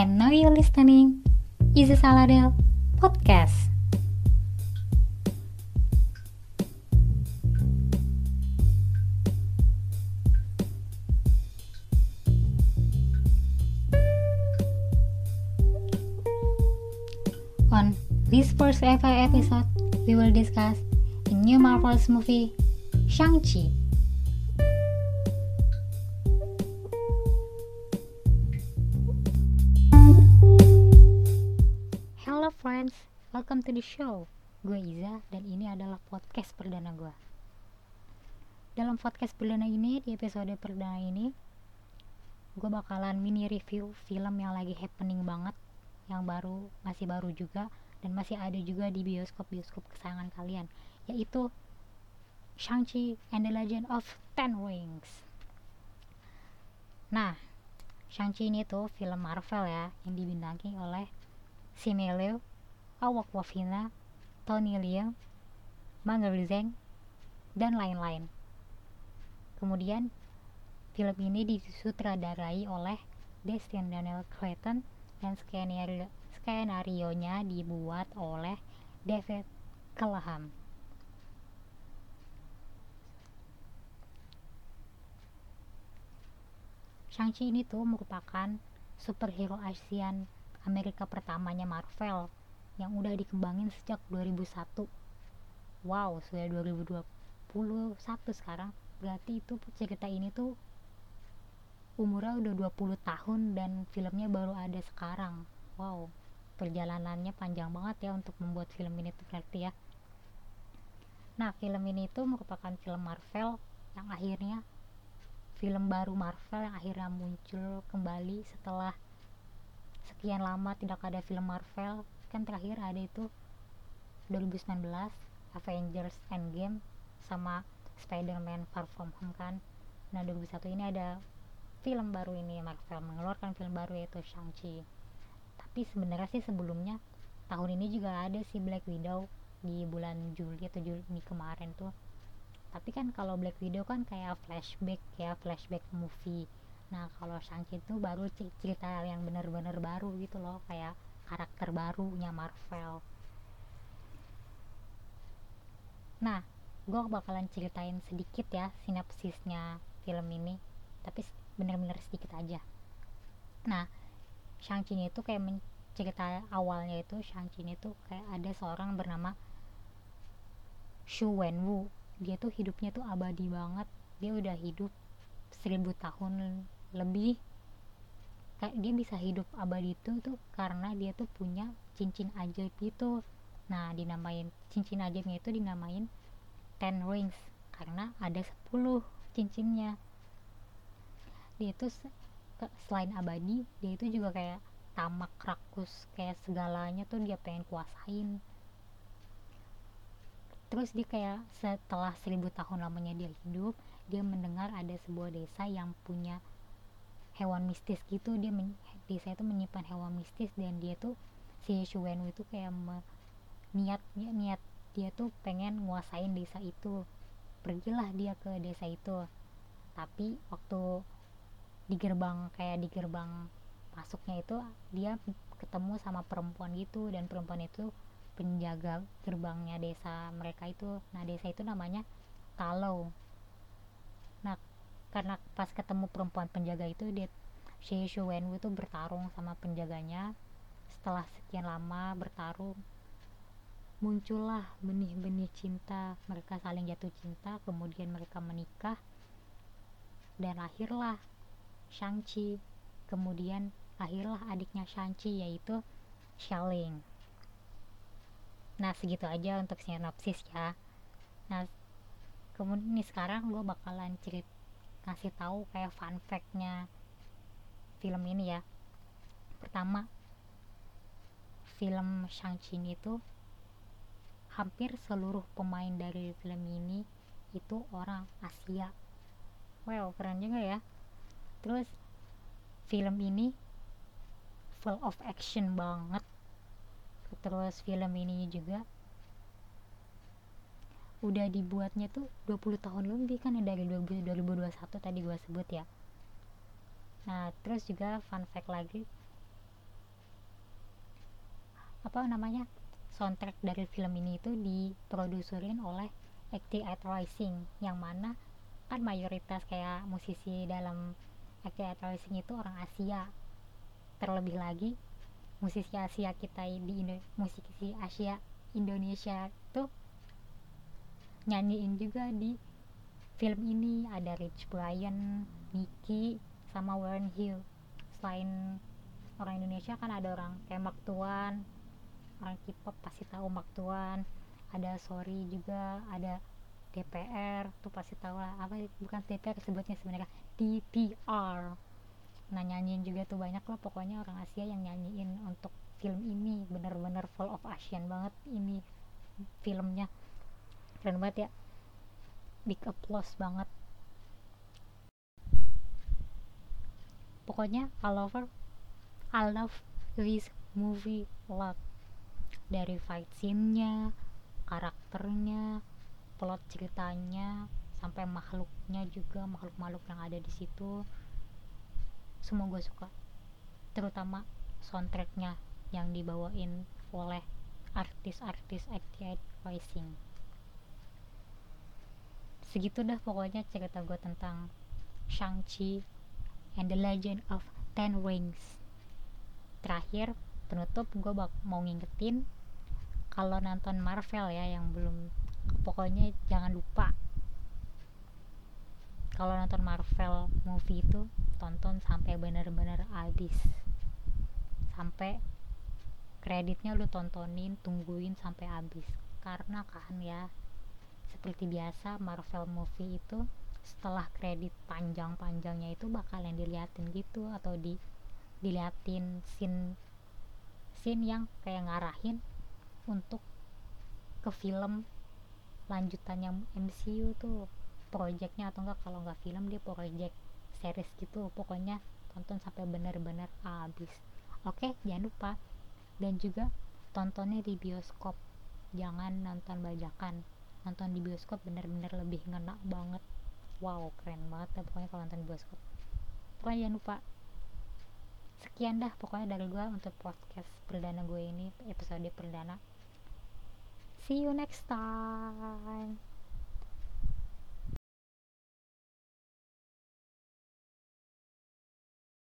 and now you're listening Iza Saladel Podcast. On this first ever episode, we will discuss a new Marvel's movie, Shang-Chi. Friends, welcome to the show. Gue Iza dan ini adalah podcast perdana gue. Dalam podcast perdana ini, di episode perdana ini, gue bakalan mini review film yang lagi happening banget, yang baru, masih baru juga, dan masih ada juga di bioskop-bioskop kesayangan kalian, yaitu Shang-Chi and the Legend of Ten Rings. Nah, Shang-Chi ini tuh film Marvel ya, yang dibintangi oleh Simu Liu, Awak Wafina, Tony Leung, Manger Zheng, dan lain-lain. Kemudian, film ini disutradarai oleh Destin Daniel Clayton dan skenario skenario-nya dibuat oleh David Callahan. Shang-Chi ini tuh merupakan superhero Asian Amerika pertamanya Marvel yang udah dikembangin sejak 2001 wow sudah 2021 sekarang. Berarti itu cerita ini tuh umurnya udah 20 tahun dan filmnya baru ada sekarang. Wow perjalanannya panjang banget ya untuk membuat film ini tuh berarti ya. Nah film ini tuh merupakan film Marvel yang akhirnya film baru Marvel yang akhirnya muncul kembali setelah sekian lama tidak ada film Marvel kan terakhir ada itu 2019 Avengers Endgame sama Spider-Man Far From Home kan. Nah 2001 ini ada film baru ini Marvel mengeluarkan film baru yaitu Shang-Chi. Tapi sebenarnya sih sebelumnya tahun ini juga ada si Black Widow di bulan Juli atau Juni kemarin tuh. Tapi kan kalau Black Widow kan kayak flashback ya flashback movie. Nah kalau Shang-Chi itu baru cerita yang bener-bener baru gitu loh kayak karakter barunya Marvel. Nah gue bakalan ceritain sedikit ya sinopsisnya film ini tapi bener-bener sedikit aja. Nah Shang-Chi itu kayak cerita awalnya itu Shang-Chi itu kayak ada seorang bernama Shu Wenwu. Dia tuh hidupnya tuh abadi banget. Dia udah hidup seribu tahun lebih kayak dia bisa hidup abadi itu tuh karena dia tuh punya cincin ajaib itu nah dinamain cincin ajaibnya itu dinamain ten rings karena ada 10 cincinnya. Dia itu selain abadi dia itu juga kayak tamak rakus kayak segalanya tuh dia pengen kuasain. Terus dia kayak setelah seribu tahun lamanya dia hidup dia mendengar ada sebuah desa yang punya hewan mistis gitu dia men, desa itu menyimpan hewan mistis dan dia tuh si Shuwen itu kayak me, niat niat dia tuh pengen nguasain desa itu. Pergilah dia ke desa itu. Tapi waktu di gerbang kayak di gerbang masuknya itu dia ketemu sama perempuan gitu dan perempuan itu penjaga gerbangnya desa mereka itu. Nah desa itu namanya Talau. nah karena pas ketemu perempuan penjaga itu dia si Wenwu itu bertarung sama penjaganya. Setelah sekian lama bertarung muncullah benih-benih cinta mereka saling jatuh cinta kemudian mereka menikah dan lahirlah Shang-Chi. Kemudian lahirlah adiknya Shang-Chi yaitu Xiaoling. Nah segitu aja untuk sinopsis ya. Nah kemudian nih sekarang gue bakalan cerit ngasih tahu kayak fun factnya film ini ya. Pertama film Shang-Chi itu hampir seluruh pemain dari film ini itu orang Asia. Wow keren juga ya. Terus film ini full of action banget. Terus film ini juga udah dibuatnya tuh 20 tahun lebih kan ya dari 2021 tadi gue sebut ya. Nah terus juga fun fact lagi. Apa namanya? Soundtrack dari film ini itu diproduserin oleh AT8 Rising yang mana kan mayoritas kayak musisi dalam AT8 Rising itu orang Asia. Terlebih lagi musisi Asia kita di Indo musisi Asia Indonesia tuh nyanyiin juga di film ini. Ada Rich Brian, Nicky, sama Warren Hill. Selain orang Indonesia kan ada orang kayak Mark Tuan orang K-pop pasti tahu Mark Tuan ada Sorry juga ada DPR tuh pasti tahu lah. Apa bukan DPR sebutnya sebenarnya. DPR nah nyanyiin juga tuh banyak lah. Pokoknya orang Asia yang nyanyiin untuk film ini. Bener-bener full of Asian banget ini filmnya keren banget ya. Big applause banget. Pokoknya I love her I love this movie lot. Dari fight scene-nya karakternya plot ceritanya sampai makhluknya juga makhluk-makhluk yang ada di situ. Semua gue suka. Terutama soundtracknya yang dibawain oleh artis-artis Actiate Rising segitu dah pokoknya cerita gue tentang Shang-Chi and the Legend of Ten Rings terakhir penutup gue bak mau ngingetin kalau nonton Marvel ya yang belum pokoknya jangan lupa. Kalau nonton Marvel movie itu tonton sampai bener-bener habis. Sampai kreditnya lu tontonin tungguin sampai habis. Karena kan ya seperti biasa Marvel movie itu setelah kredit panjang-panjangnya itu bakal yang diliatin gitu atau di diliatin scene scene yang kayak ngarahin untuk ke film lanjutannya MCU tuh. Projectnya atau enggak kalau enggak film dia project series gitu. Pokoknya tonton sampai bener-bener habis. Oke jangan lupa. Dan juga tontonnya di bioskop. Jangan nonton bajakan nonton di bioskop bener-bener lebih ngena banget. Wow keren banget ya pokoknya kalau nonton bioskop. Pokoknya jangan lupa. Sekian dah pokoknya dari gue untuk podcast perdana gue ini episode perdana. See you next time